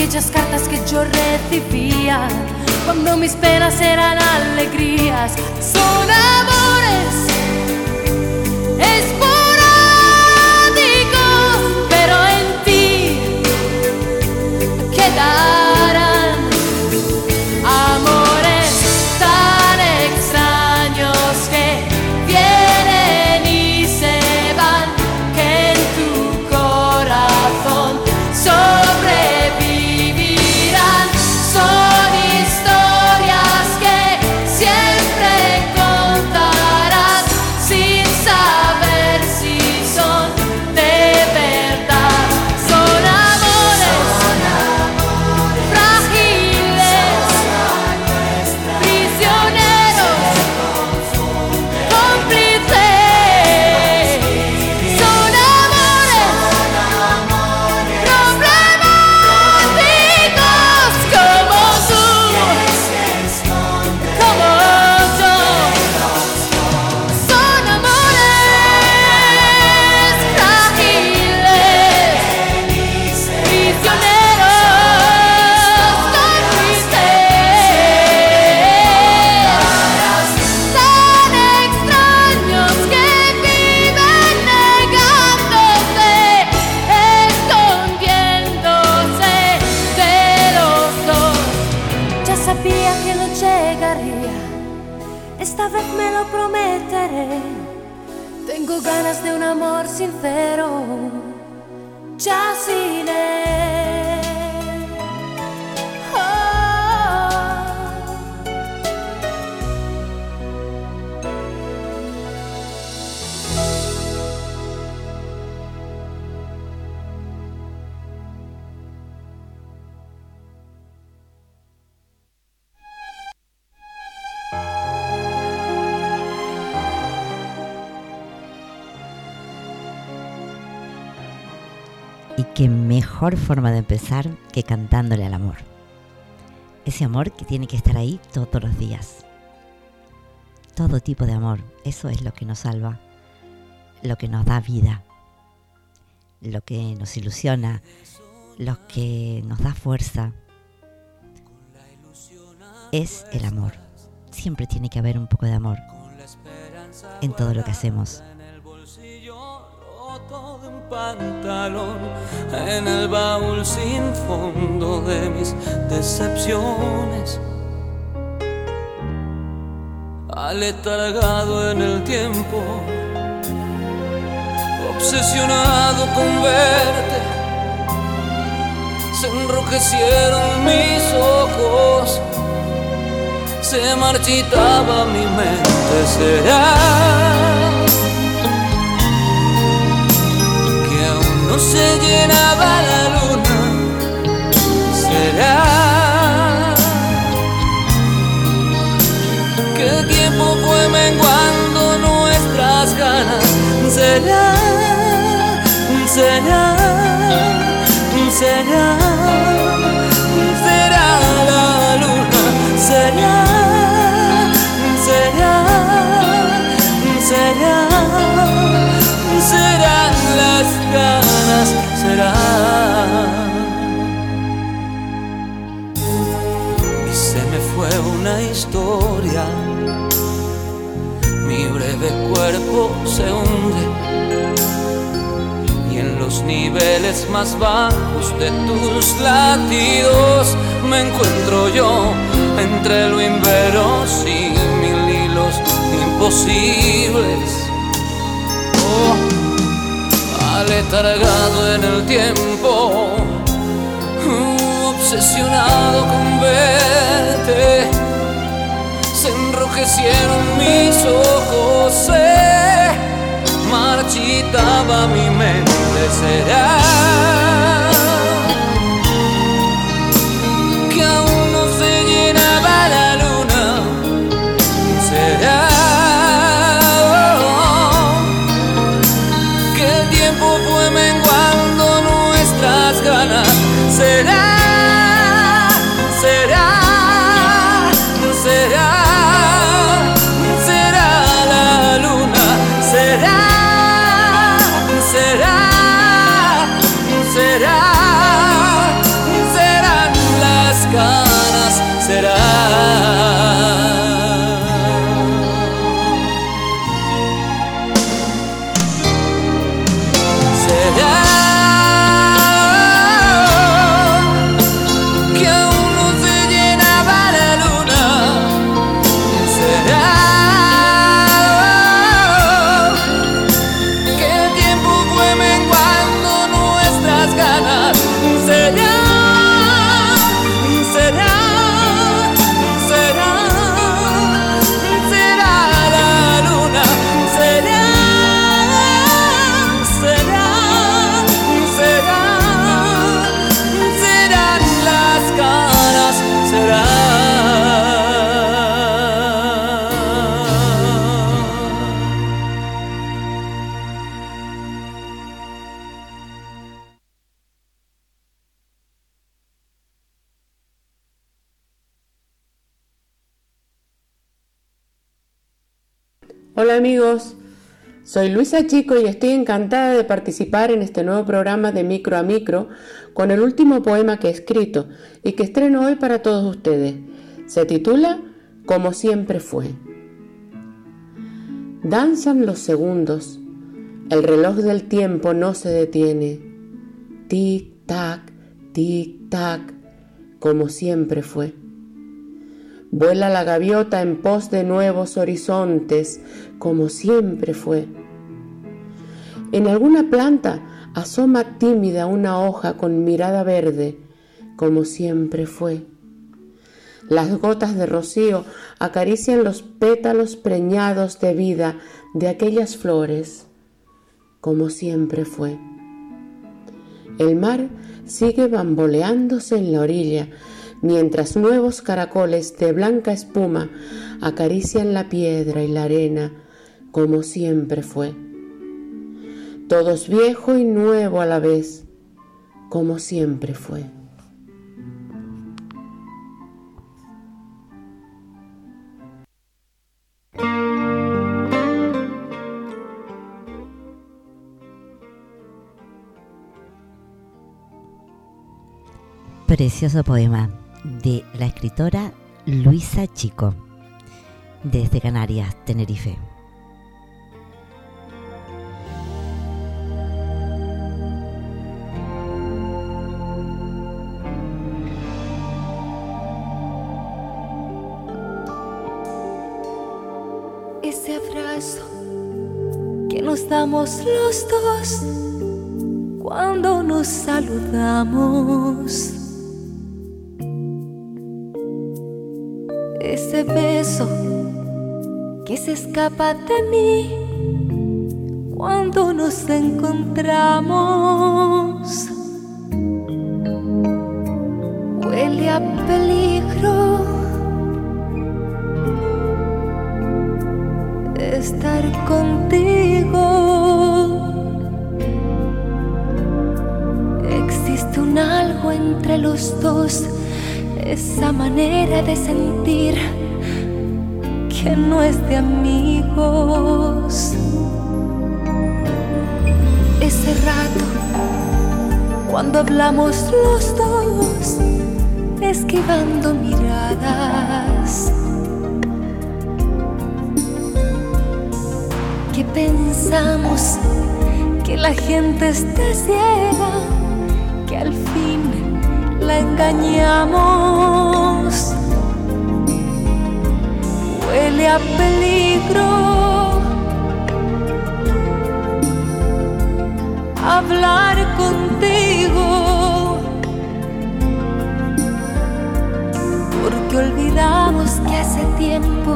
aquellas cartas que yo recibía cuando mis penas eran alegrías. Son amores. sapia che lo llegaría, esta vez me lo prometeré. Tengo ganas de un amor sincero, ya sin él. Mejor forma de empezar que cantándole al amor. Ese amor que tiene que estar ahí todos los días. Todo tipo de amor, eso es lo que nos salva, lo que nos da vida, lo que nos ilusiona, lo que nos da fuerza. Es el amor. Siempre tiene que haber un poco de amor en todo lo que hacemos pantalón en el baúl sin fondo de mis decepciones. Aletargado en el tiempo, obsesionado con verte, se enrojecieron mis ojos, se marchitaba mi mente. Será no se llenaba la luna, será que el tiempo fue menguando nuestras ganas, será, será, será, Y se me fue una historia, mi breve cuerpo se hunde. Y en los niveles más bajos de tus latidos me encuentro yo entre lo inverosímil y los imposibles. Letargado en el tiempo, obsesionado con verte. Se enrojecieron mis ojos, se marchitaba mi mente. Será Hola amigos, soy Luisa Chico y estoy encantada de participar en este nuevo programa de Micro a Micro con el último poema que he escrito y que estreno hoy para todos ustedes. Se titula Como siempre fue. Danzan los segundos, el reloj del tiempo no se detiene. Tic, tac, tic, tac, como siempre fue. Vuela la gaviota en pos de nuevos horizontes, como siempre fue. En alguna planta asoma tímida una hoja con mirada verde, como siempre fue. Las gotas de rocío acarician los pétalos preñados de vida de aquellas flores, como siempre fue. El mar sigue bamboleándose en la orilla, mientras nuevos caracoles de blanca espuma acarician la piedra y la arena como siempre fue. Todo es viejo y nuevo a la vez, como siempre fue. Precioso poema de la escritora Luisa Chico, desde Canarias, Tenerife. Ese abrazo que nos damos los dos cuando nos saludamos ese beso que se escapa de mí cuando nos encontramos. Huele a peligro estar contigo. Existe un algo entre los dos esa manera de sentir que no es de amigos. Ese rato, cuando hablamos los dos, esquivando miradas. Que pensamos que la gente está ciega, que al fin la engañamos. Huele a peligro. Hablar contigo. Porque olvidamos que hace tiempo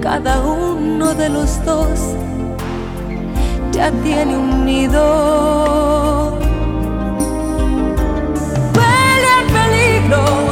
cada uno de los dos ya tiene un nido. El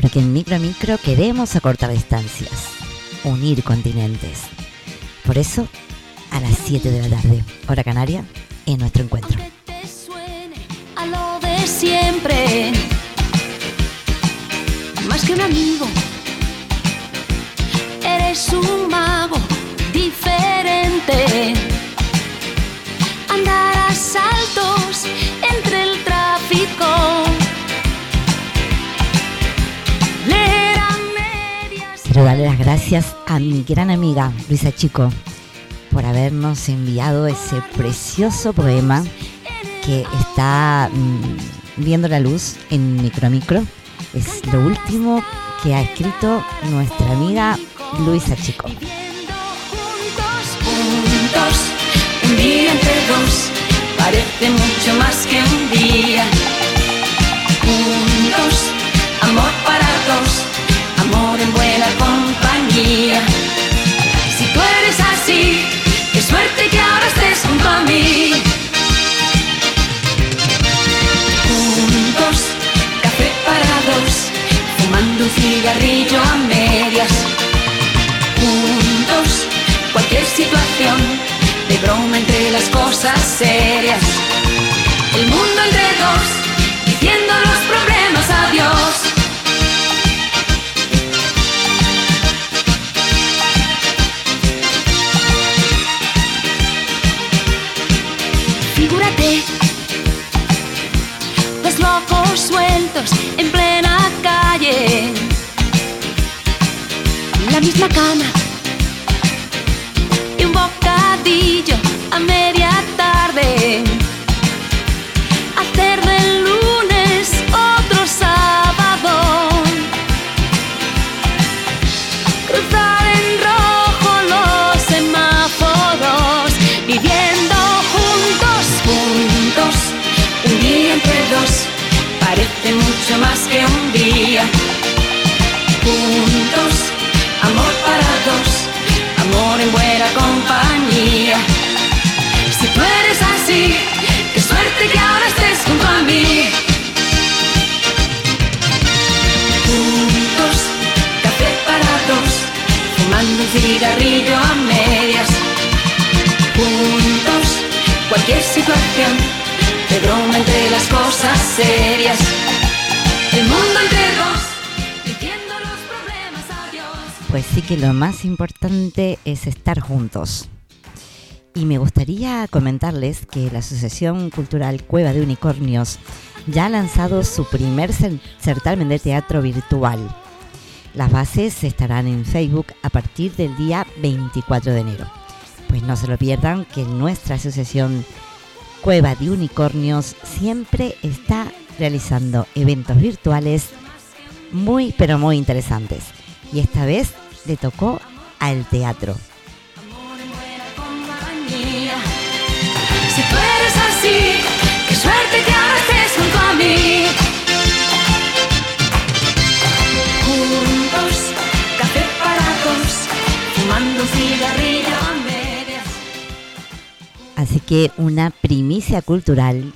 porque en Micro Micro queremos acortar distancias, unir continentes. Por eso, a las 7 de la tarde, hora canaria, en nuestro encuentro. a lo de siempre, más que un amigo, eres un mago diferente. Andar a Quiero darle las gracias a mi gran amiga Luisa Chico por habernos enviado ese precioso poema que está mm, viendo la luz en Micro Micro. Es lo último que ha escrito nuestra amiga Luisa Chico. Un día entre dos, parece mucho más que un día. Juntos, amor para dos, amor en buena compañía. Si tú eres así, qué suerte que ahora estés junto a mí. Juntos, café para dos, fumando un cigarrillo a medias juntos cualquier situación de broma entre las cosas serias. El mundo entre dos, diciendo los problemas adiós. Sueltos en plena calle. La misma cama más que un día. Juntos amor para dos, amor en buena compañía. Si tú eres así, qué suerte que ahora estés junto a mí. Juntos, café para dos, fumando un cigarrillo a medias. Juntos, cualquier situación, de broma entre las cosas serias. Pues sí que lo más importante es estar juntos. Y me gustaría comentarles que la Asociación Cultural Cueva de Unicornios ya ha lanzado su primer cer- certamen de teatro virtual. Las bases estarán en Facebook a partir del día 24 de enero. Pues no se lo pierdan que nuestra asociación Cueva de Unicornios siempre está realizando eventos virtuales muy pero muy interesantes. Y esta vez le tocó al teatro. Amor en buena compañía. Si tú eres así, qué suerte que ahora estés junto a mí. Juntos, café para dos, fumando un cigarrillo a medias. Así que una primicia cultural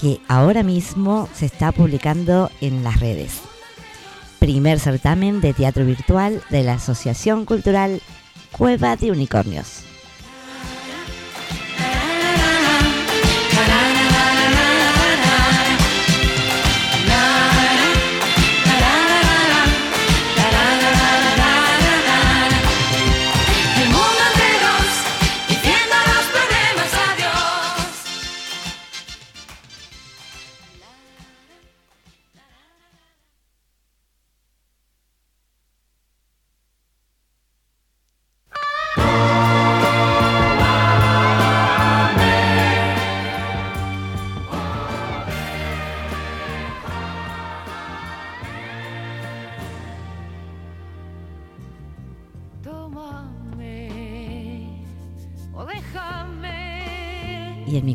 que ahora mismo se está publicando en las redes. Primer certamen de teatro virtual de la Asociación Cultural Cueva de Unicornios.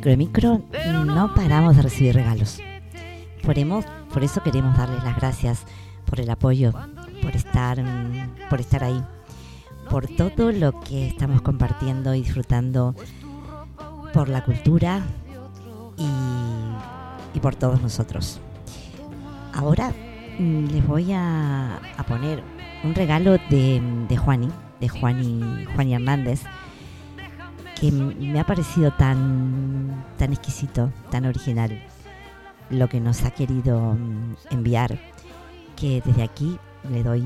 Micro Micro no paramos de recibir regalos. Por, hemos- por eso queremos darles las gracias por el apoyo, por estar, mm, por estar ahí, por todo lo que estamos compartiendo y disfrutando, por la cultura y, y por todos nosotros. Ahora mm, les voy a, a poner un regalo de, de Juani, de Juani, Juani Hernández, que me ha parecido tan, tan exquisito, tan original, lo que nos ha querido mm, enviar, que desde aquí le doy,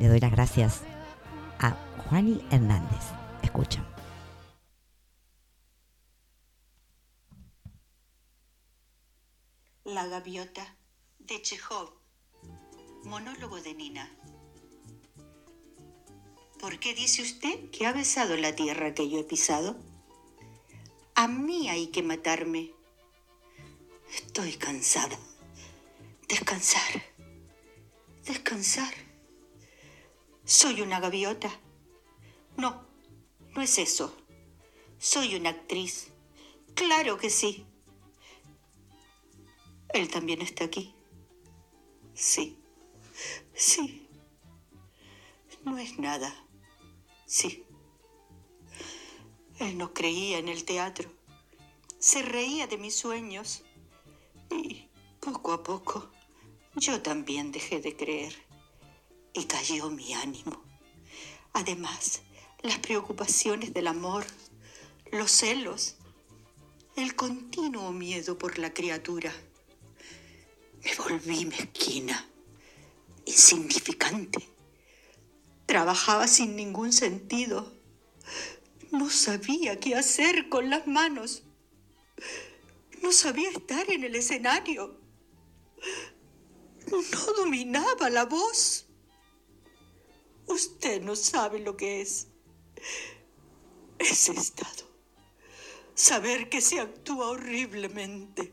le doy las gracias a Juani Hernández. Escucha. La gaviota de Chekhov. Monólogo de Nina. ¿Por qué dice usted que ha besado la tierra que yo he pisado? A mí hay que matarme. Estoy cansada. Descansar. Descansar. Soy una gaviota. No, no es eso. Soy una actriz. Claro que sí. Él también está aquí. Sí. Sí. No es nada. Sí. Él no creía en el teatro. Se reía de mis sueños. Y poco a poco yo también dejé de creer. Y cayó mi ánimo. Además, las preocupaciones del amor, los celos, el continuo miedo por la criatura. Me volví mezquina, insignificante. Trabajaba sin ningún sentido. No sabía qué hacer con las manos. No sabía estar en el escenario. No dominaba la voz. Usted no sabe lo que es ese estado. Saber que se actúa horriblemente.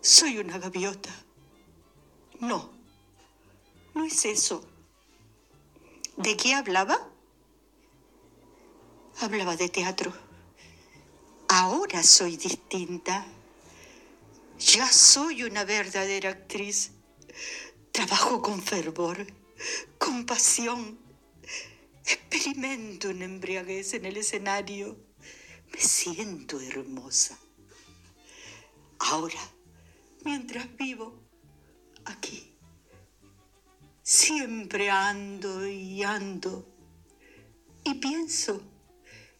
Soy una gaviota. No, no es eso. ¿De qué hablaba? Hablaba de teatro. Ahora soy distinta. Ya soy una verdadera actriz. Trabajo con fervor, con pasión. Experimento una embriaguez en el escenario. Me siento hermosa. Ahora, mientras vivo aquí, siempre ando y ando. Y pienso,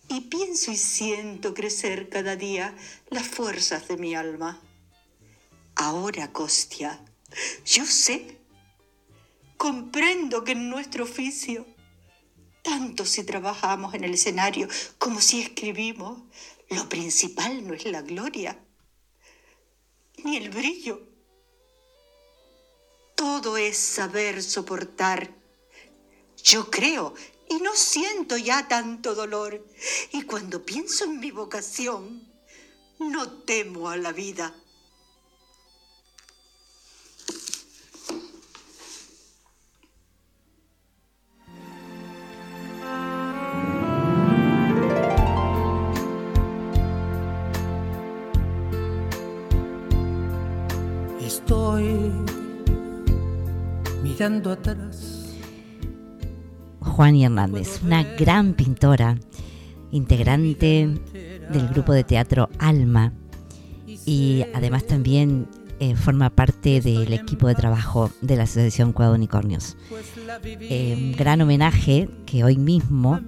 y pienso y siento crecer cada día las fuerzas de mi alma. Ahora, Costia, yo sé, comprendo que en nuestro oficio, tanto si trabajamos en el escenario como si escribimos, lo principal no es la gloria, ni el brillo. Todo es saber soportar. Yo creo y no siento ya tanto dolor. Y cuando pienso en mi vocación, no temo a la vida. Mirando atrás. Juani Hernández, una gran pintora, integrante del grupo de teatro Alma y además también eh, forma parte del equipo de trabajo de la Asociación Cuadro Unicornios. Eh, un gran homenaje que hoy mismo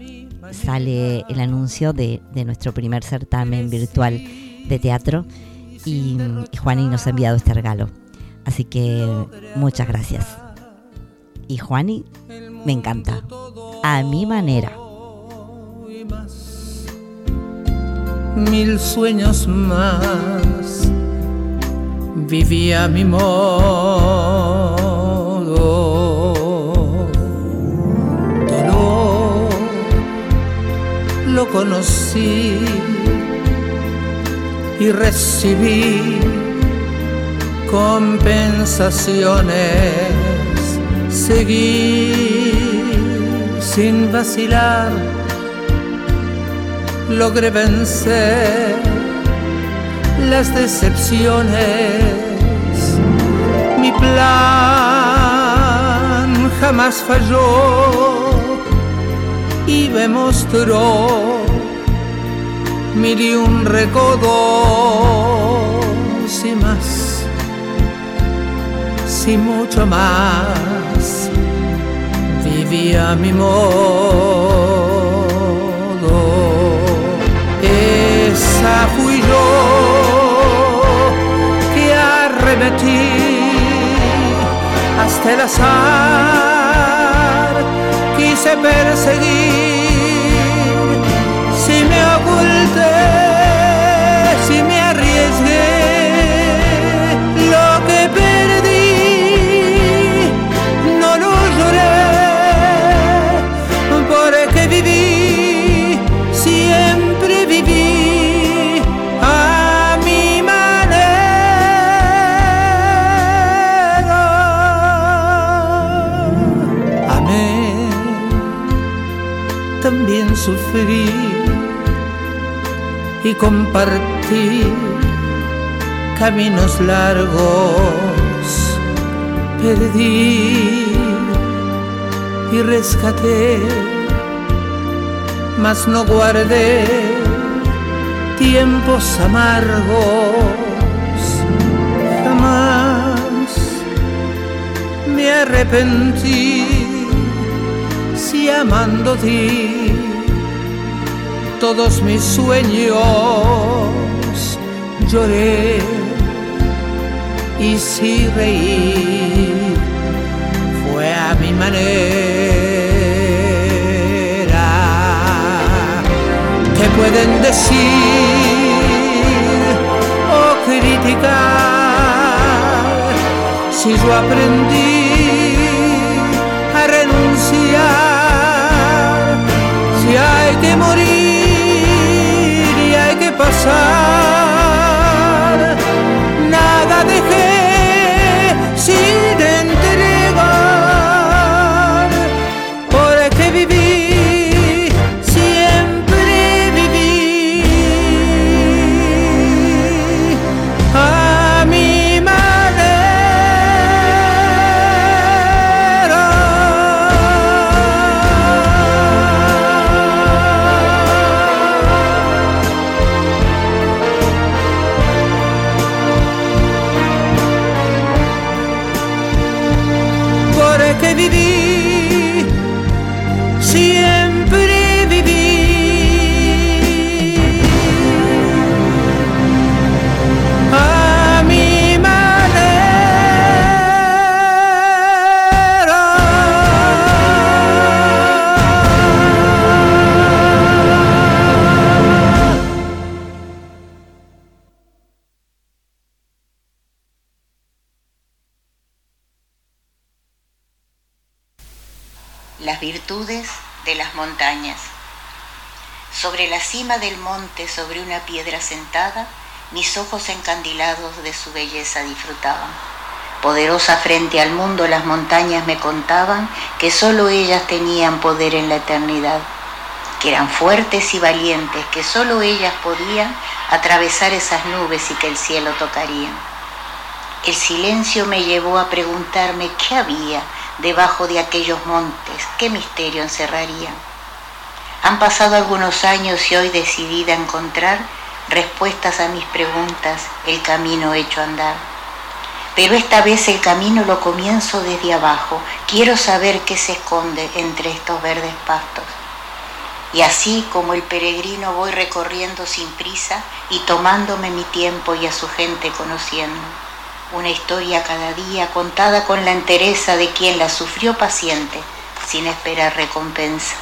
sale el anuncio de, de nuestro primer certamen virtual de teatro y, y Juani nos ha enviado este regalo. Así que muchas gracias. Y Juani, me encanta. A mi manera. Mil sueños más. Vivía mi modo. Dolor lo conocí y recibí compensaciones. Seguí sin vacilar, logré vencer las decepciones. Mi plan jamás falló y me mostró. Mil y un recodos y más y mucho más. Vivía mi modo. Esa fui yo que arremetí hasta el azar. Quise perseguir si me oculté, caminos largos perdí y rescaté, mas no guardé tiempos amargos. Jamás me arrepentí si amando ti todos mis sueños lloré y si reí fue a mi manera. ¿Qué pueden decir o criticar si yo aprendí a renunciar? Si hay que morir Sobre la cima del monte, sobre una piedra sentada, mis ojos encandilados de su belleza disfrutaban. Poderosa frente al mundo, las montañas me contaban que sólo ellas tenían poder en la eternidad, que eran fuertes y valientes, que sólo ellas podían atravesar esas nubes y que el cielo tocarían. El silencio me llevó a preguntarme qué había debajo de aquellos montes, qué misterio encerrarían. Han pasado algunos años y hoy decidida a encontrar respuestas a mis preguntas, el camino hecho andar. Pero esta vez el camino lo comienzo desde abajo. Quiero saber qué se esconde entre estos verdes pastos. Y así como el peregrino voy recorriendo sin prisa y tomándome mi tiempo y a su gente conociendo. Una historia cada día contada con la entereza de quien la sufrió paciente, sin esperar recompensa.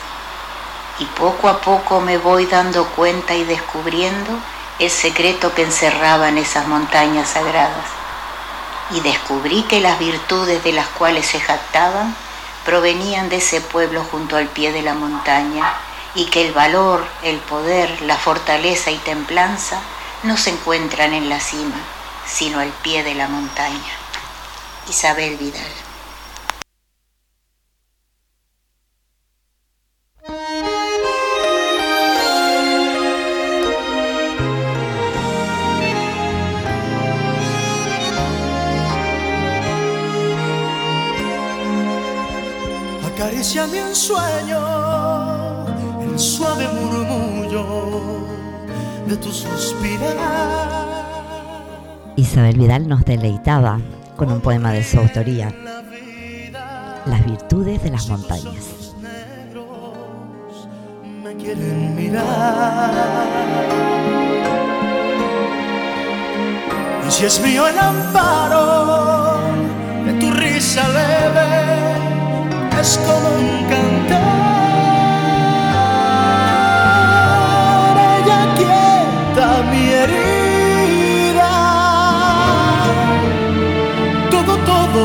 Y poco a poco me voy dando cuenta y descubriendo el secreto que encerraban esas montañas sagradas. Y descubrí que las virtudes de las cuales se jactaban provenían de ese pueblo junto al pie de la montaña y que el valor, el poder, la fortaleza y templanza no se encuentran en la cima, sino al pie de la montaña. Isabel Vidal. Acariciame un sueño, el suave murmullo de tu suspirar. Isabel Vidal nos deleitaba con un poema de su autoría, Las virtudes de las montañas. Me quieren mirar. Y si es mío el amparo de tu risa leve, es como un cantar. Ella quieta mi herida. Todo, todo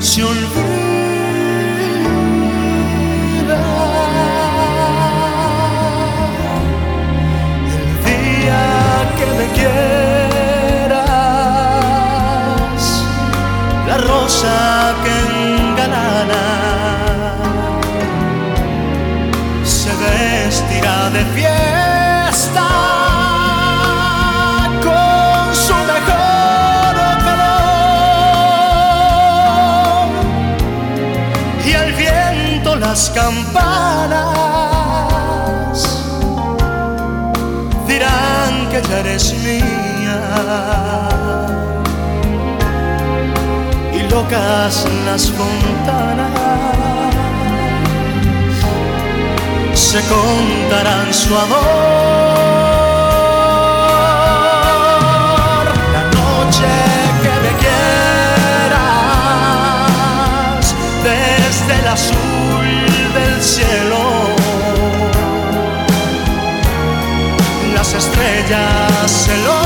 se olvida. De fiesta con su mejor color y al viento las campanas dirán que ya eres mía. Y locas las fontanas se contarán su amor. La noche que me quieras desde el azul del cielo. Las estrellas celosas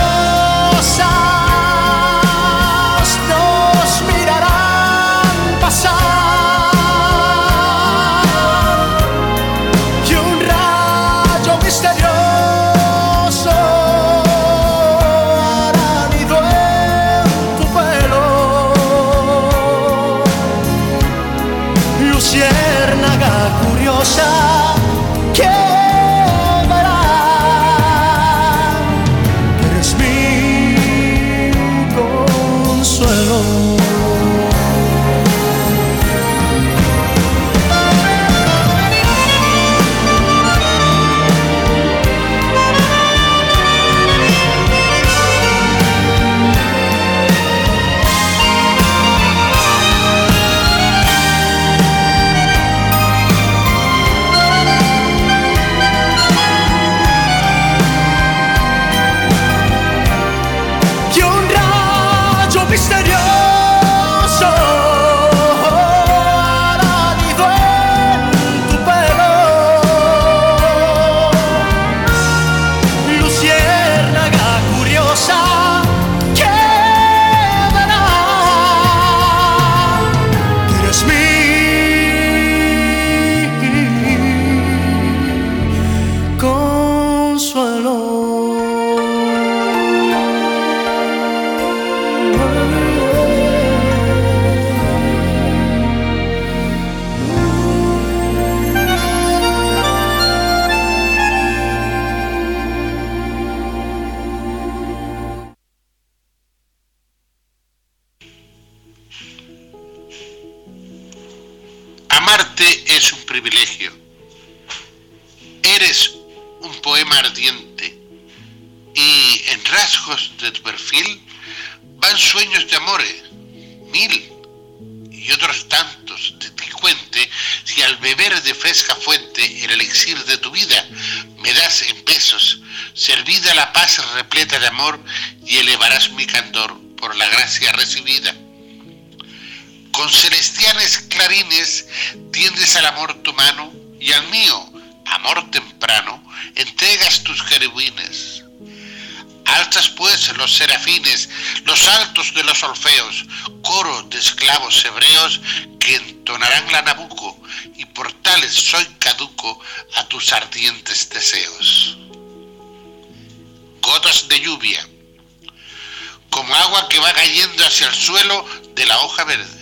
clarines tiendes al amor tu mano y al mío, amor temprano, entregas tus querubines. Alzas pues los serafines, los altos de los orfeos, coro de esclavos hebreos que entonarán la Nabucco, y por tales soy caduco a tus ardientes deseos. Gotas de lluvia, como agua que va cayendo hacia el suelo de la hoja verde.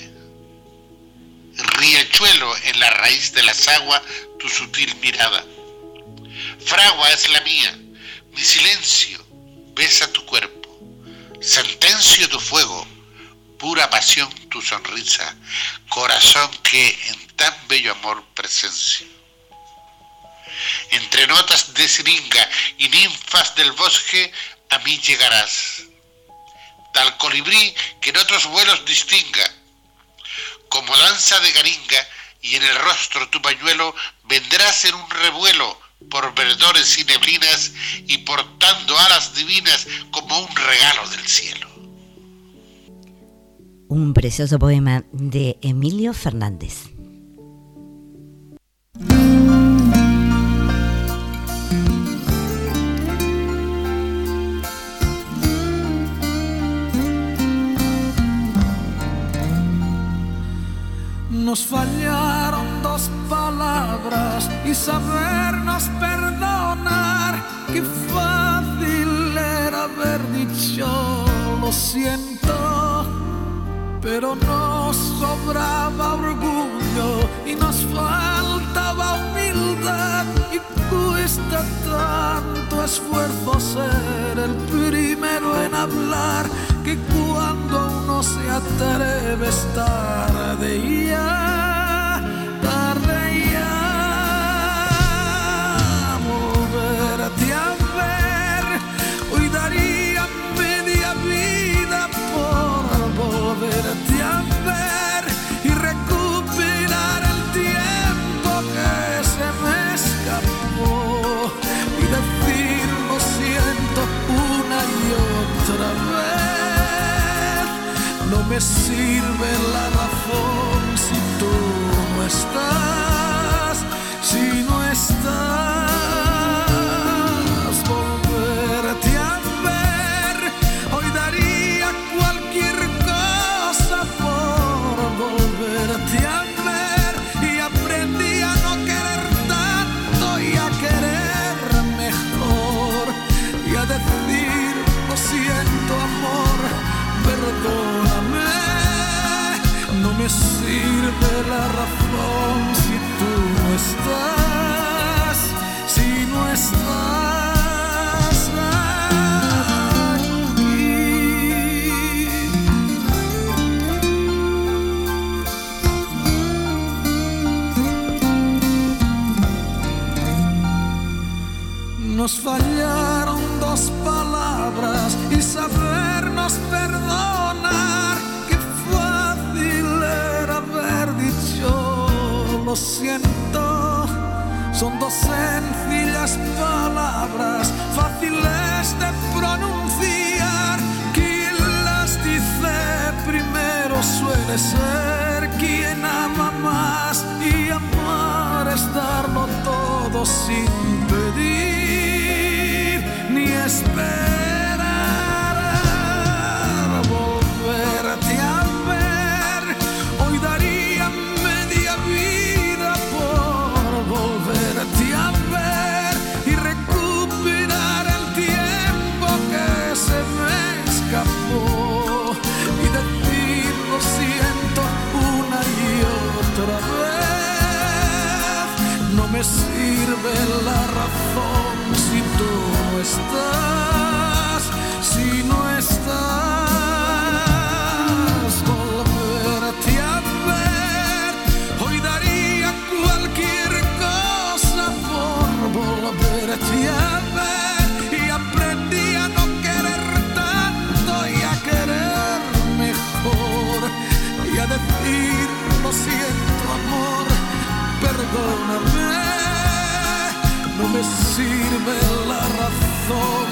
Riachuelo en la raíz de las aguas, tu sutil mirada. Fragua es la mía, mi silencio, besa tu cuerpo. Sentencio tu fuego, pura pasión tu sonrisa, corazón que en tan bello amor presencio. Entre notas de siringa y ninfas del bosque, a mí llegarás. tal colibrí que en otros vuelos distinga. Como danza de garinga y en el rostro tu pañuelo vendrás en un revuelo por verdores y neblinas y portando alas divinas como un regalo del cielo. Un precioso poema de Emilio Fernández. Nos fallaron dos palabras y sabernos perdonar. Qué fácil era haber dicho lo siento, pero nos sobraba orgullo y nos faltaba humildad y cuesta tanto esfuerzo ser el primero en hablar que cuando uno se atreve es tarde ya, sirve la razón Fallaron dos palabras y sabernos perdonar. Qué fácil era haber dicho lo siento. Son dos sencillas palabras, fáciles de pronunciar. Quien las dice primero suele ser quien ama más y amar es darlo todo sin pedir esperar. Razón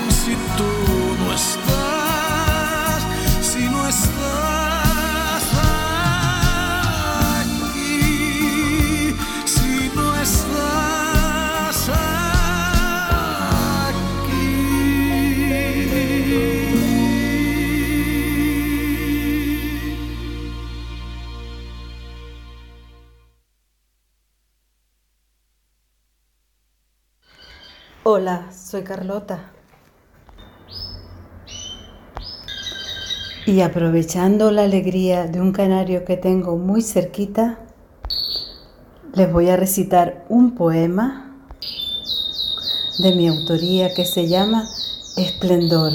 soy Carlota. Y aprovechando la alegría de un canario que tengo muy cerquita, les voy a recitar un poema de mi autoría que se llama Esplendor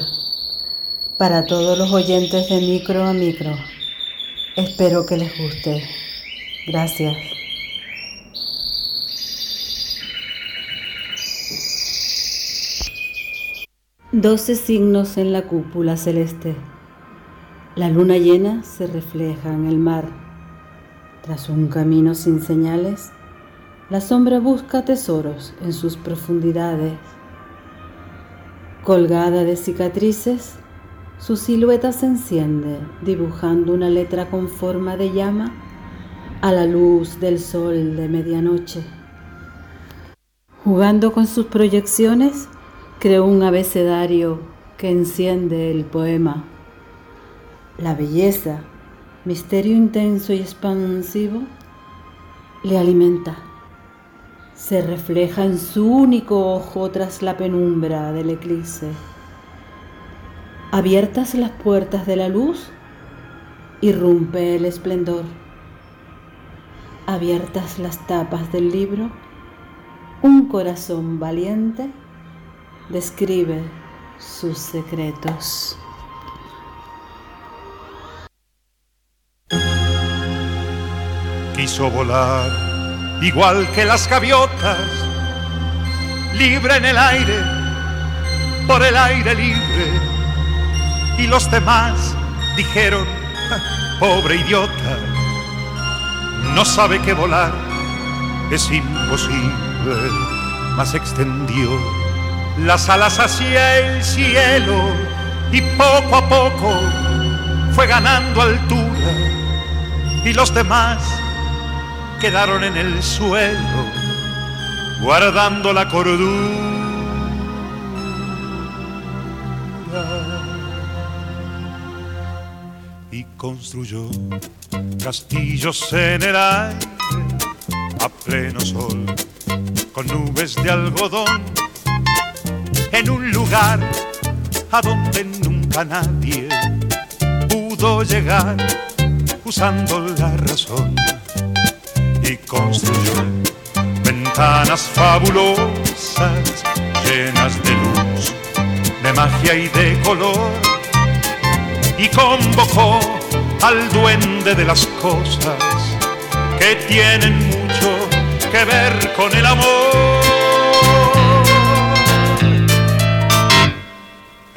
para todos los oyentes de micro a micro. Espero que les guste. Gracias. Doce signos en la cúpula celeste. La luna llena se refleja en el mar. Tras un camino sin señales, la sombra busca tesoros en sus profundidades. Colgada de cicatrices, su silueta se enciende, dibujando una letra con forma de llama a la luz del sol de medianoche. Jugando con sus proyecciones, creó un abecedario que enciende el poema. La belleza, misterio intenso y expansivo, le alimenta. Se refleja en su único ojo tras la penumbra del eclipse. Abiertas las puertas de la luz, irrumpe el esplendor. Abiertas las tapas del libro, un corazón valiente describe sus secretos. Quiso volar igual que las gaviotas, libre en el aire, por el aire libre y los demás dijeron, pobre idiota, no sabe que volar es imposible, mas extendió las alas hacia el cielo y poco a poco fue ganando altura y los demás quedaron en el suelo guardando la cordura. construyó castillos en el aire a pleno sol, con nubes de algodón, en un lugar a donde nunca nadie pudo llegar usando la razón. Y construyó ventanas fabulosas llenas de luz, de magia y de color, y convocó al duende de las cosas que tienen mucho que ver con el amor.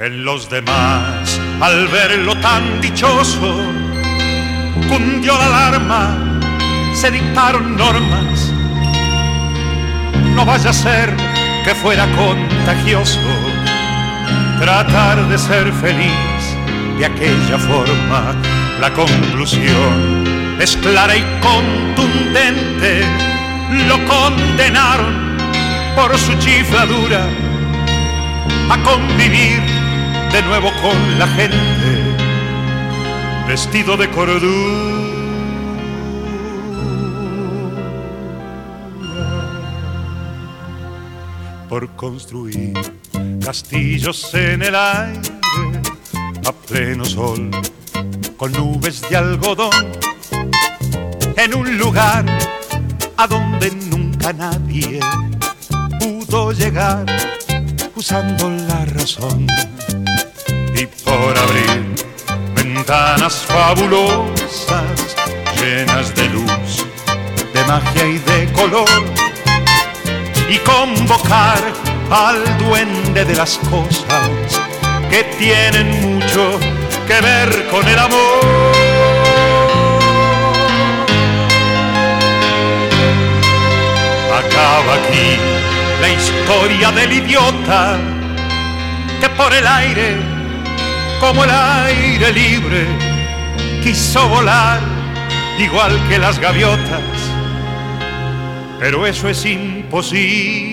En los demás, al verlo tan dichoso, cundió la alarma, se dictaron normas. No vaya a ser que fuera contagioso tratar de ser feliz de aquella forma la conclusión es clara y contundente. Lo condenaron por su chifladura a convivir de nuevo con la gente, vestido de cordura. Por construir castillos en el aire a pleno sol con nubes de algodón en un lugar a donde nunca nadie pudo llegar usando la razón por abrir ventanas fabulosas llenas de luz, de magia y de color y convocar al duende de las cosas que tienen mucho que ver con el amor. Acaba aquí la historia del idiota que por el aire, como el aire libre, quiso volar igual que las gaviotas, pero eso es imposible.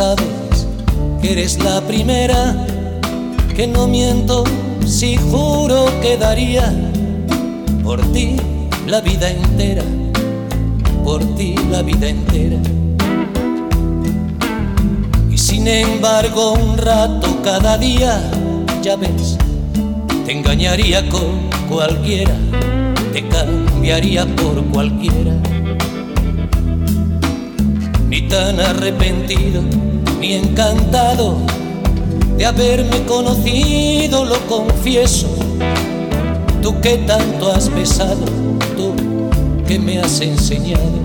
Sabes que eres la primera, que no miento si juro que daría por ti la vida entera, por ti la vida entera. Y sin embargo un rato cada día, ya ves, te engañaría con cualquiera, te cambiaría por cualquiera ni tan arrepentido, ni encantado de haberme conocido, lo confieso. Tú que tanto has besado, tú que me has enseñado.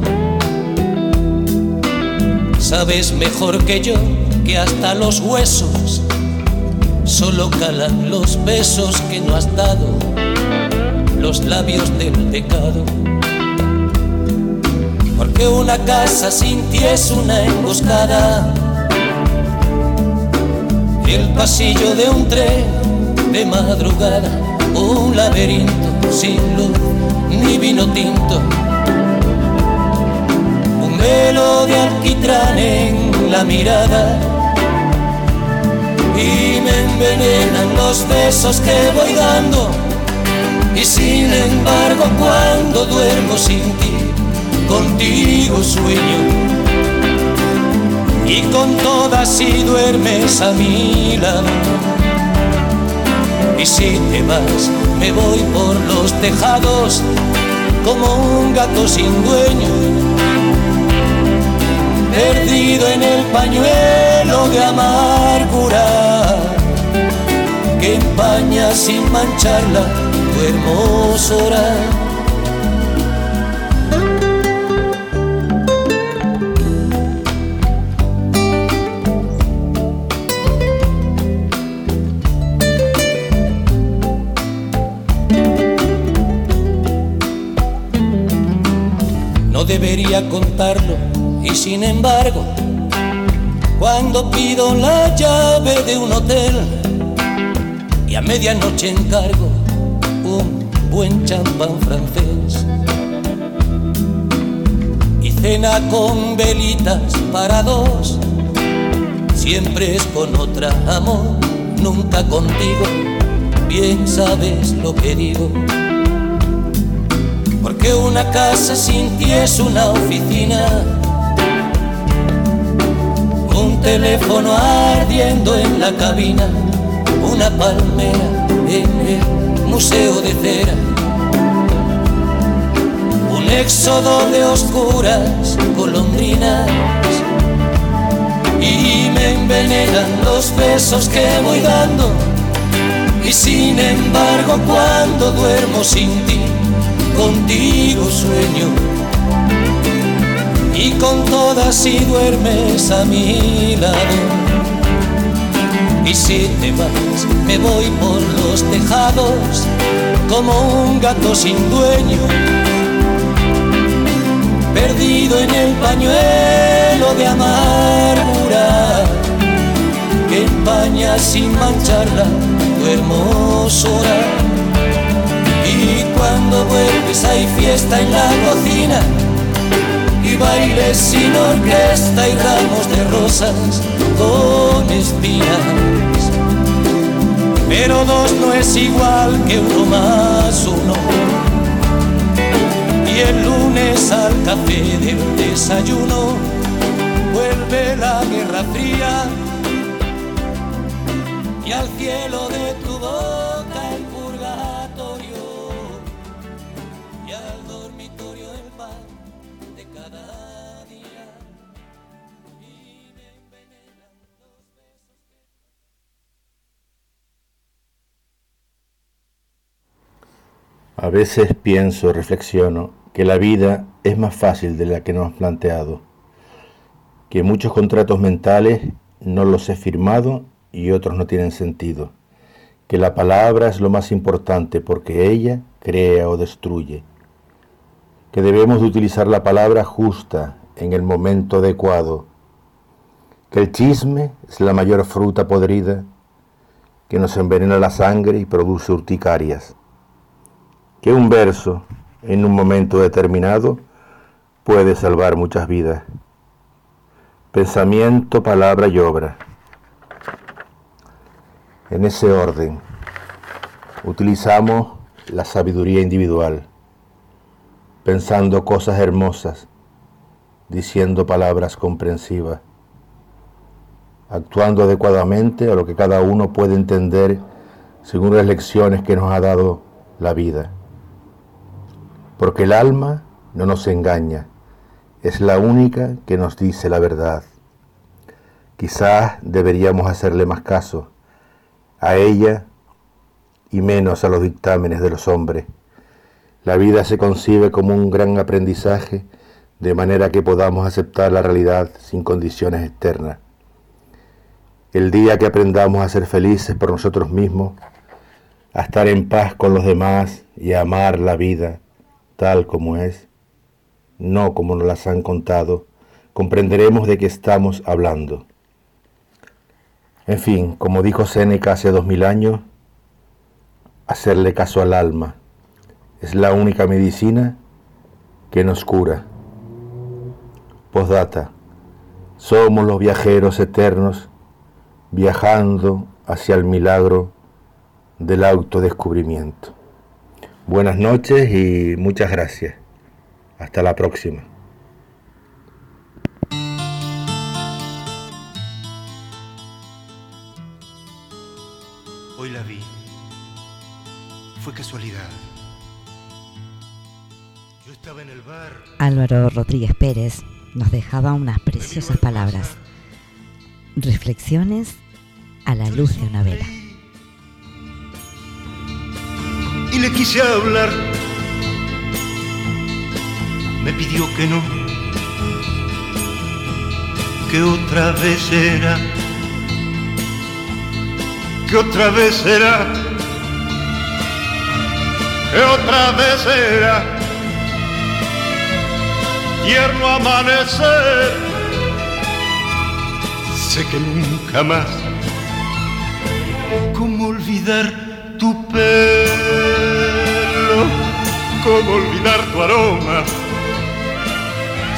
Sabes mejor que yo que hasta los huesos solo calan los besos que no has dado, los labios del pecado. Porque una casa sin ti es una emboscada, el pasillo de un tren de madrugada, un laberinto sin luz ni vino tinto, un velo de alquitrán en la mirada y me envenenan los besos que voy dando. Y sin embargo cuando duermo sin ti, contigo sueño. Y con todas si duermes a mi lado. Y si te vas, me voy por los tejados como un gato sin dueño perdido en el pañuelo de amargura que empaña sin mancharla tu hermosura. Debería contarlo y sin embargo, cuando pido la llave de un hotel y a medianoche encargo un buen champán francés y cena con velitas para dos, siempre es con otra amor, nunca contigo, bien sabes lo que digo. Porque una casa sin ti es una oficina. Un teléfono ardiendo en la cabina, una palmera en el museo de cera, un éxodo de oscuras golondrinas. Y me envenenan los besos que voy dando. Y sin embargo cuando duermo sin ti, contigo sueño y con todas si duermes a mi lado. Y si te vas, me voy por los tejados como un gato sin dueño, perdido en el pañuelo de amargura que empaña sin mancharla tu hermosura. Y cuando vuelves hay fiesta en la cocina y bailes sin orquesta y ramos de rosas con espinas. Pero dos no es igual que uno más uno. Y el lunes al café del desayuno vuelve la guerra fría y al cielo veces pienso, reflexiono, que la vida es más fácil de la que nos han planteado, que muchos contratos mentales no los he firmado y otros no tienen sentido, que la palabra es lo más importante porque ella crea o destruye, que debemos de utilizar la palabra justa en el momento adecuado, que el chisme es la mayor fruta podrida que nos envenena la sangre y produce urticarias, que un verso en un momento determinado puede salvar muchas vidas. Pensamiento, palabra y obra. En ese orden, utilizamos la sabiduría individual, pensando cosas hermosas, diciendo palabras comprensivas, actuando adecuadamente a lo que cada uno puede entender según las lecciones que nos ha dado la vida. Porque el alma no nos engaña, es la única que nos dice la verdad. Quizás deberíamos hacerle más caso a ella y menos a los dictámenes de los hombres. La vida se concibe como un gran aprendizaje de manera que podamos aceptar la realidad sin condiciones externas. El día que aprendamos a ser felices por nosotros mismos, a estar en paz con los demás y a amar la vida tal como es, no como nos las han contado, comprenderemos de qué estamos hablando. En fin, como dijo Séneca hace dos mil años, hacerle caso al alma es la única medicina que nos cura. Postdata. Somos los viajeros eternos viajando hacia el milagro del autodescubrimiento. Buenas noches y muchas gracias. Hasta la próxima. Hoy la vi. Fue casualidad. Yo estaba en el bar. Álvaro Rodríguez Pérez nos dejaba unas preciosas palabras. Reflexiones a la luz de una vela. Y le quise hablar. Me pidió que no. Que otra vez era. Que otra vez era. Que otra vez era. Tierno amanecer. Sé que nunca más. ¿Cómo olvidar tu pelo? ¿Cómo olvidar tu aroma?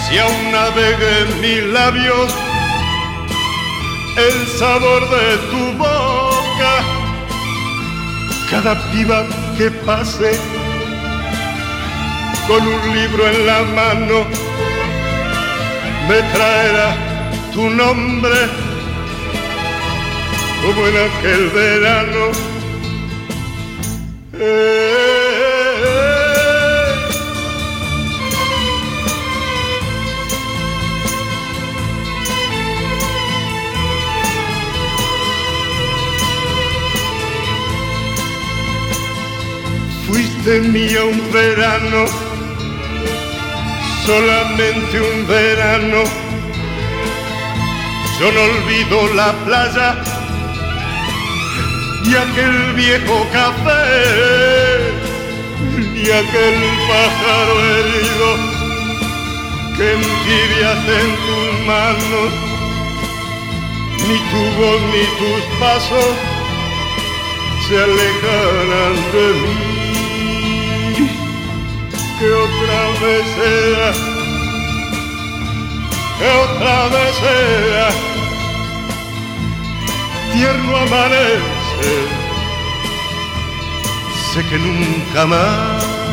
Si aún navega en mis labios el sabor de tu boca, cada piba que pase con un libro en la mano me traerá tu nombre como en aquel verano. Eh, Fuiste mía un verano, solamente un verano. Yo no olvido la playa y aquel viejo café y aquel pájaro herido que entibias en tus manos. Ni tu voz ni tus pasos se alejarán de mí. Que otra vez sea, que otra vez sea, tierno amanecer. Sé que nunca más.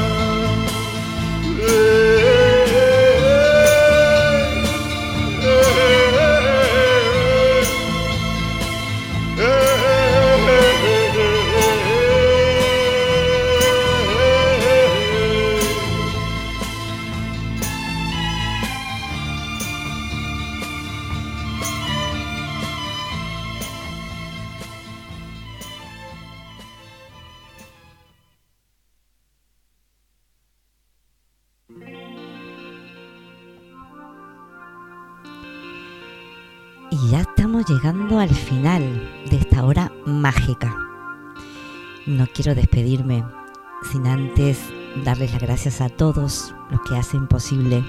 Al final de esta hora mágica. No quiero despedirme sin antes darles las gracias a todos los que hacen posible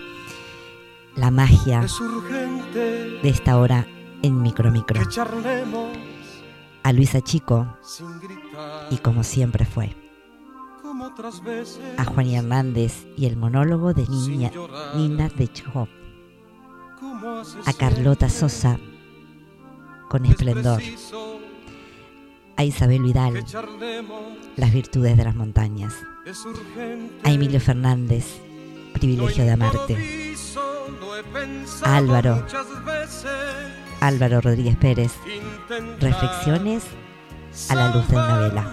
la magia de esta hora en Micro Micro. A Luisa Chico y como siempre fue. A Juan Hernández y el monólogo de Niña. Nina de hace A Carlota Sosa con esplendor. A Isabel Vidal, las virtudes de las montañas. A Emilio Fernández, privilegio de amarte. A Álvaro. Álvaro Rodríguez Pérez, reflexiones a la luz de una vela.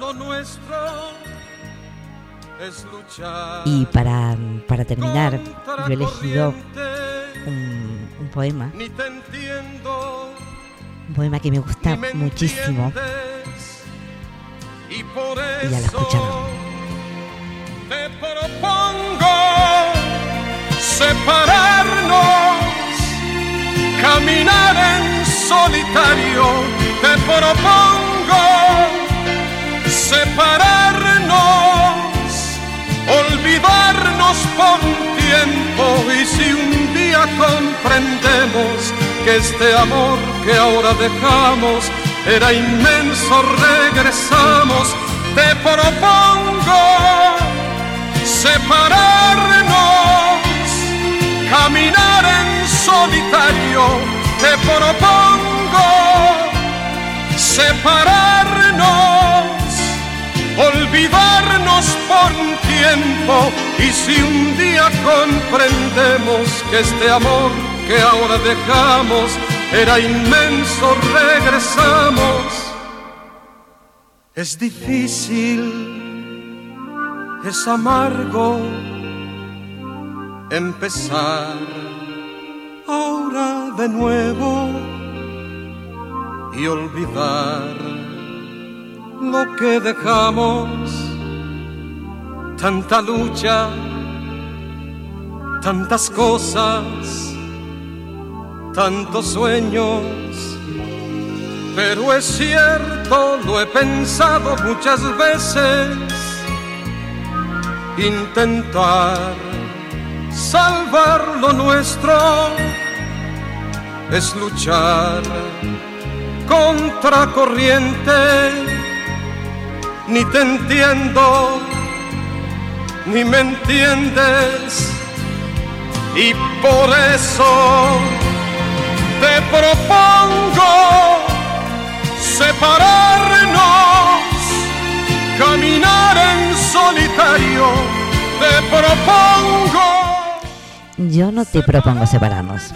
Y para, para terminar, yo he elegido un, poema. Un poema que me gusta muchísimo. Y por Y ya lo escucharon. te propongo separarnos, caminar en solitario. Te propongo separarnos, olvidarnos por un tiempo y si un día comprendemos que este amor que ahora dejamos era inmenso, regresamos, te propongo separarnos, caminar en solitario, te propongo separarnos, olvidarnos por un tiempo y si un día comprendemos que este amor que ahora dejamos era inmenso, regresamos. Es difícil, es amargo empezar ahora de nuevo y olvidar lo que dejamos, tanta lucha, tantas cosas, tantos sueños. Pero es cierto, lo he pensado muchas veces, intentar salvar lo nuestro es luchar contra corriente. Ni te entiendo, ni me entiendes, y por eso te propongo separarnos, caminar en solitario, te propongo. Yo no te propongo separarnos.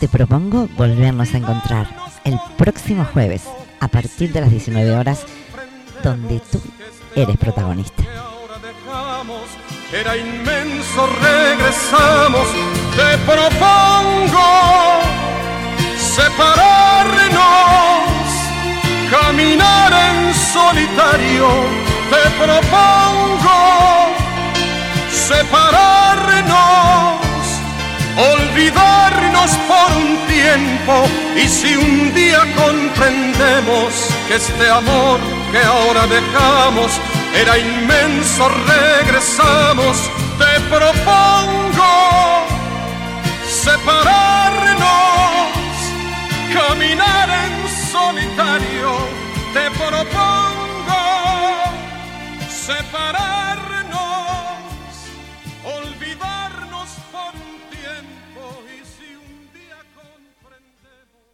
Te propongo volvernos a encontrar el próximo jueves a partir de las 19 horas donde tú eres protagonista. Era inmenso, regresamos, te propongo separarnos, caminar en solitario, te propongo separarnos, olvidarnos por un tiempo y si un día comprendemos que este amor que ahora dejamos era inmenso, regresamos, te propongo separarnos, caminar en solitario, te propongo separarnos, olvidarnos por un tiempo y si un día comprendemos.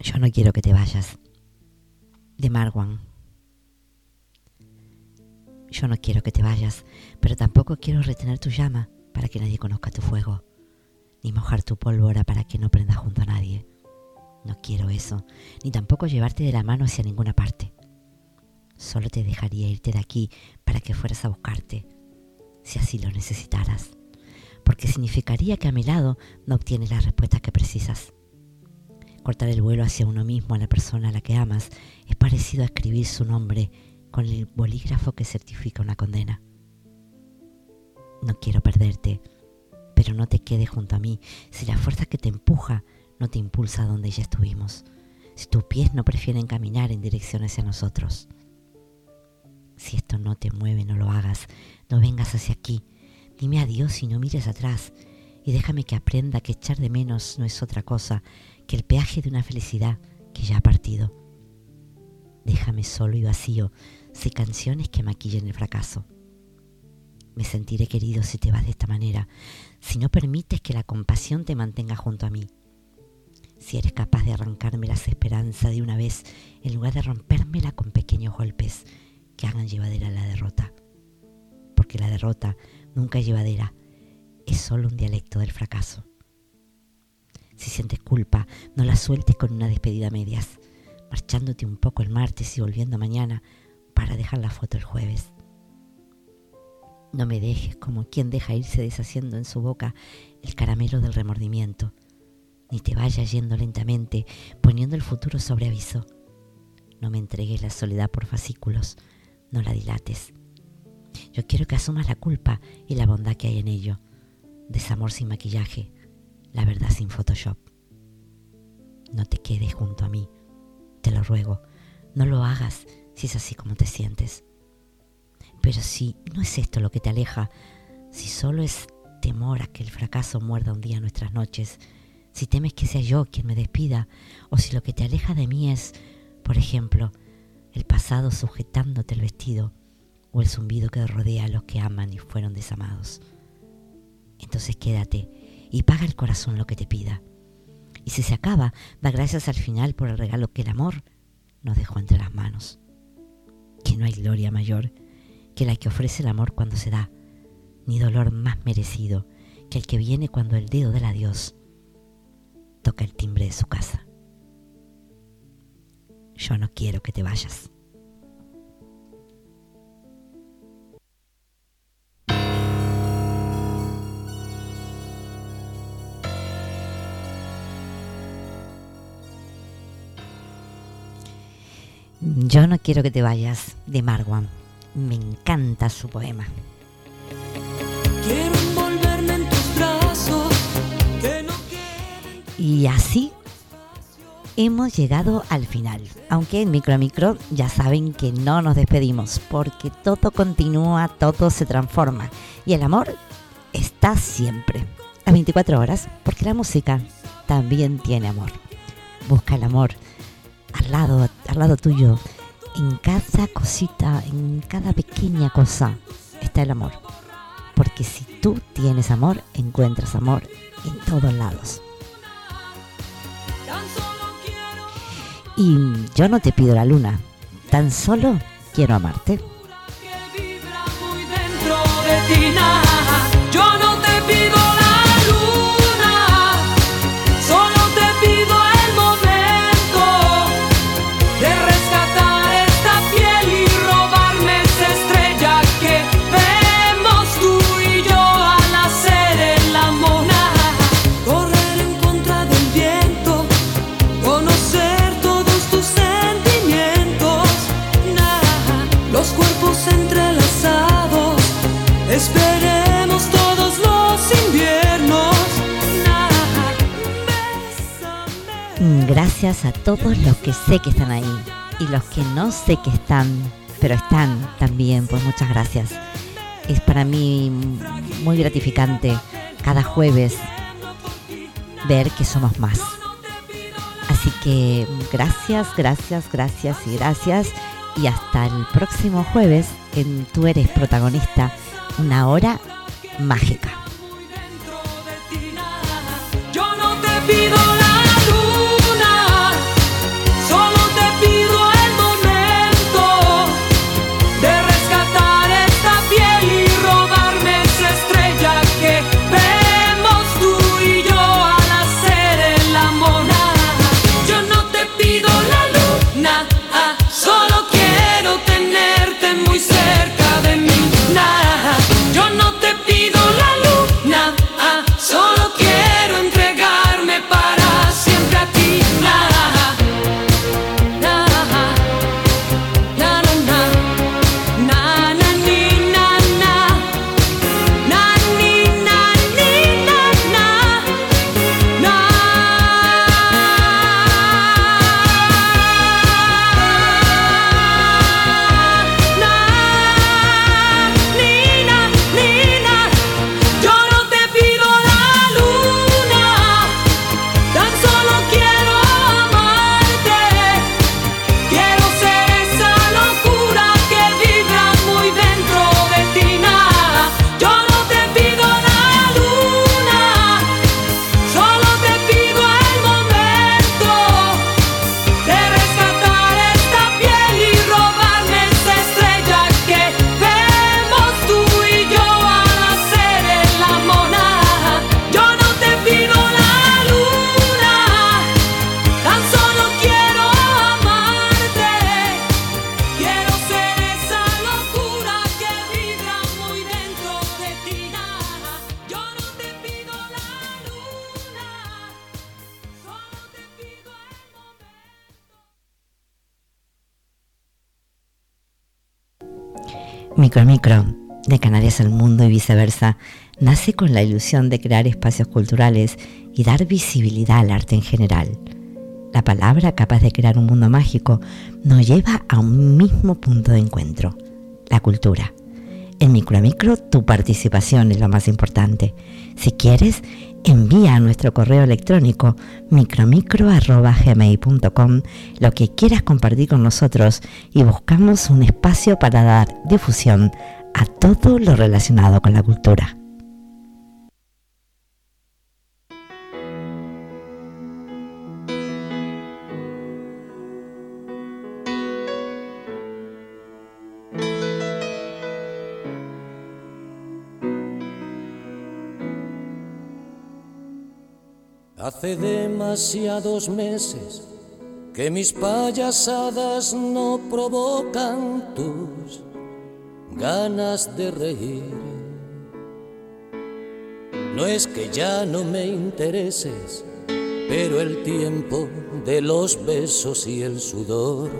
Yo no quiero que te vayas. De Marwan. Yo no quiero que te vayas, pero tampoco quiero retener tu llama para que nadie conozca tu fuego, ni mojar tu pólvora para que no prenda junto a nadie. No quiero eso, ni tampoco llevarte de la mano hacia ninguna parte. Solo te dejaría irte de aquí para que fueras a buscarte, si así lo necesitaras, porque significaría que a mi lado no obtienes las respuestas que precisas. Cortar el vuelo hacia uno mismo a la persona a la que amas es parecido a escribir su nombre con el bolígrafo que certifica una condena. No quiero perderte, pero no te quedes junto a mí si la fuerza que te empuja no te impulsa a donde ya estuvimos, si tus pies no prefieren caminar en dirección hacia nosotros. Si esto no te mueve, no lo hagas, no vengas hacia aquí, dime adiós y no mires atrás, y déjame que aprenda que echar de menos no es otra cosa que el peaje de una felicidad que ya ha partido. Déjame solo y vacío, sin canciones que maquillen el fracaso. Me sentiré querido si te vas de esta manera, si no permites que la compasión te mantenga junto a mí. Si eres capaz de arrancarme las esperanzas de una vez en lugar de rompérmela con pequeños golpes que hagan llevadera la derrota. Porque la derrota nunca es llevadera, es solo un dialecto del fracaso. Si sientes culpa, no la sueltes con una despedida a medias, marchándote un poco el martes y volviendo mañana para dejar la foto el jueves. No me dejes como quien deja irse deshaciendo en su boca el caramelo del remordimiento, ni te vayas yendo lentamente poniendo el futuro sobre aviso. No me entregues la soledad por fascículos, no la dilates. Yo quiero que asumas la culpa y la bondad que hay en ello. Desamor sin maquillaje, la verdad sin Photoshop. No te quedes junto a mí, te lo ruego, no lo hagas si es así como te sientes. Pero si no es esto lo que te aleja, si solo es temor a que el fracaso muerda un día nuestras noches, si temes que sea yo quien me despida, o si lo que te aleja de mí es, por ejemplo, el pasado sujetándote el vestido, o el zumbido que rodea a los que aman y fueron desamados. Entonces quédate y paga el corazón lo que te pida. Y si se acaba, da gracias al final por el regalo que el amor nos dejó entre las manos. Que no hay gloria mayor que la que ofrece el amor cuando se da, ni dolor más merecido que el que viene cuando el dedo del adiós toca el timbre de su casa. Yo no quiero que te vayas. Yo no quiero que te vayas de Marwan. Me encanta su poema. Quiero envolverme en tus brazos. Que no Y así hemos llegado al final. Aunque en micro a micro ya saben que no nos despedimos porque todo continúa, todo se transforma y el amor está siempre. A 24 horas porque la música también tiene amor. Busca el amor al lado, al lado tuyo, en cada cosita, en cada pequeña cosa está el amor. Porque si tú tienes amor, encuentras amor en todos lados. Y yo no te pido la luna, tan solo quiero amarte. Gracias a todos los que sé que están ahí y los que no sé que están, pero están también, pues muchas gracias. Es para mí muy gratificante cada jueves ver que somos más. Así que gracias, gracias, gracias y gracias. Y hasta el próximo jueves en Tú eres protagonista, una hora mágica. Yo no te pido la ilusión de crear espacios culturales y dar visibilidad al arte en general. La palabra capaz de crear un mundo mágico nos lleva a un mismo punto de encuentro, la cultura. En Micro tu participación es lo más importante. Si quieres, envía a nuestro correo electrónico micromicro.gmail.com lo que quieras compartir con nosotros y buscamos un espacio para dar difusión a todo lo relacionado con la cultura. Hace demasiados meses que mis payasadas no provocan tus ganas de reír. No es que ya no me intereses, pero el tiempo de los besos y el sudor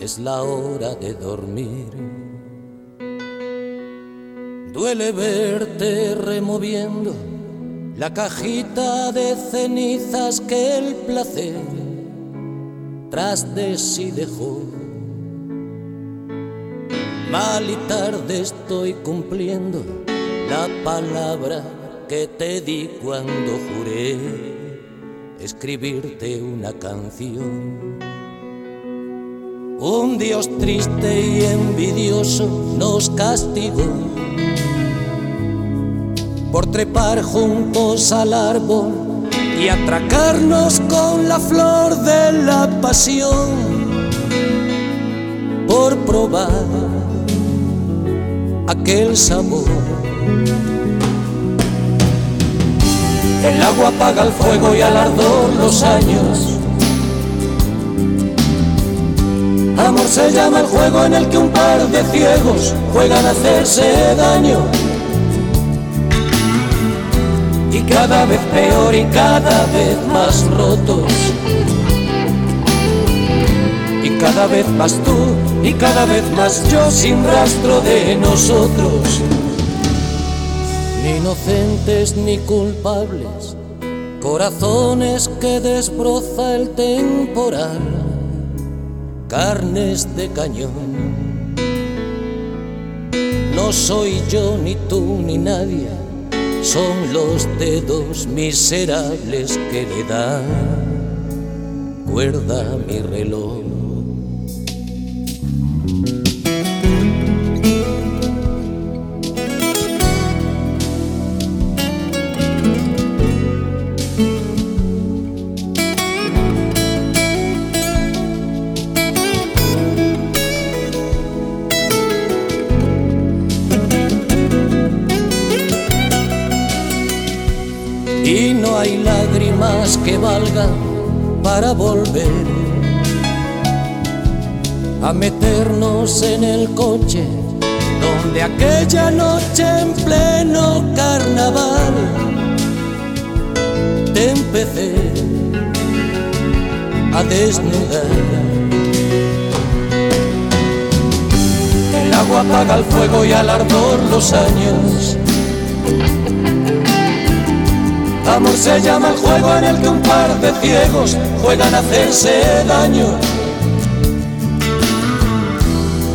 es la hora de dormir. Duele verte removiendo la cajita de cenizas que el placer tras de sí dejó. Mal y tarde estoy cumpliendo la palabra que te di cuando juré escribirte una canción. Un Dios triste y envidioso nos castigó por trepar juntos al árbol y atracarnos con la flor de la pasión, por probar aquel sabor. El agua apaga el fuego y al ardor los años. Amor se llama el juego en el que un par de ciegos juegan a hacerse daño y cada vez peor y cada vez más rotos. Y cada vez más tú y cada vez más yo sin rastro de nosotros. Ni inocentes ni culpables, corazones que desbroza el temporal, carnes de cañón. No soy yo ni tú ni nadie son los dedos miserables que le dan cuerda mi reloj. Que valgan para volver a meternos en el coche donde aquella noche en pleno carnaval te empecé a desnudar. El agua apaga el fuego y al ardor los años Amor se llama el juego en el que un par de ciegos juegan a hacerse daño.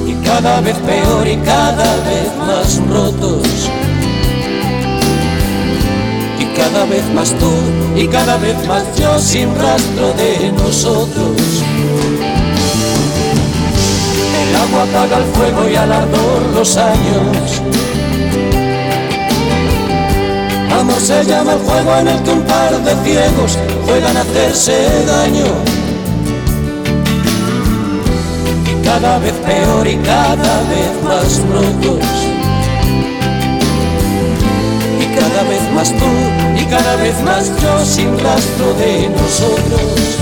Y cada vez peor y cada vez más rotos. Y cada vez más tú y cada vez más yo sin rastro de nosotros. El agua apaga el fuego y al ardor los años Amor se llama el juego en el que un par de ciegos juegan a hacerse daño. Y cada vez peor y cada vez más rotos. Y cada vez más tú y cada vez más yo sin rastro de nosotros.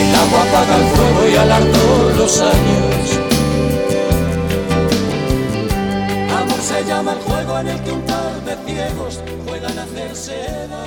El agua apaga el fuego y al los años. En el par de ciegos juegan a hacerse daño.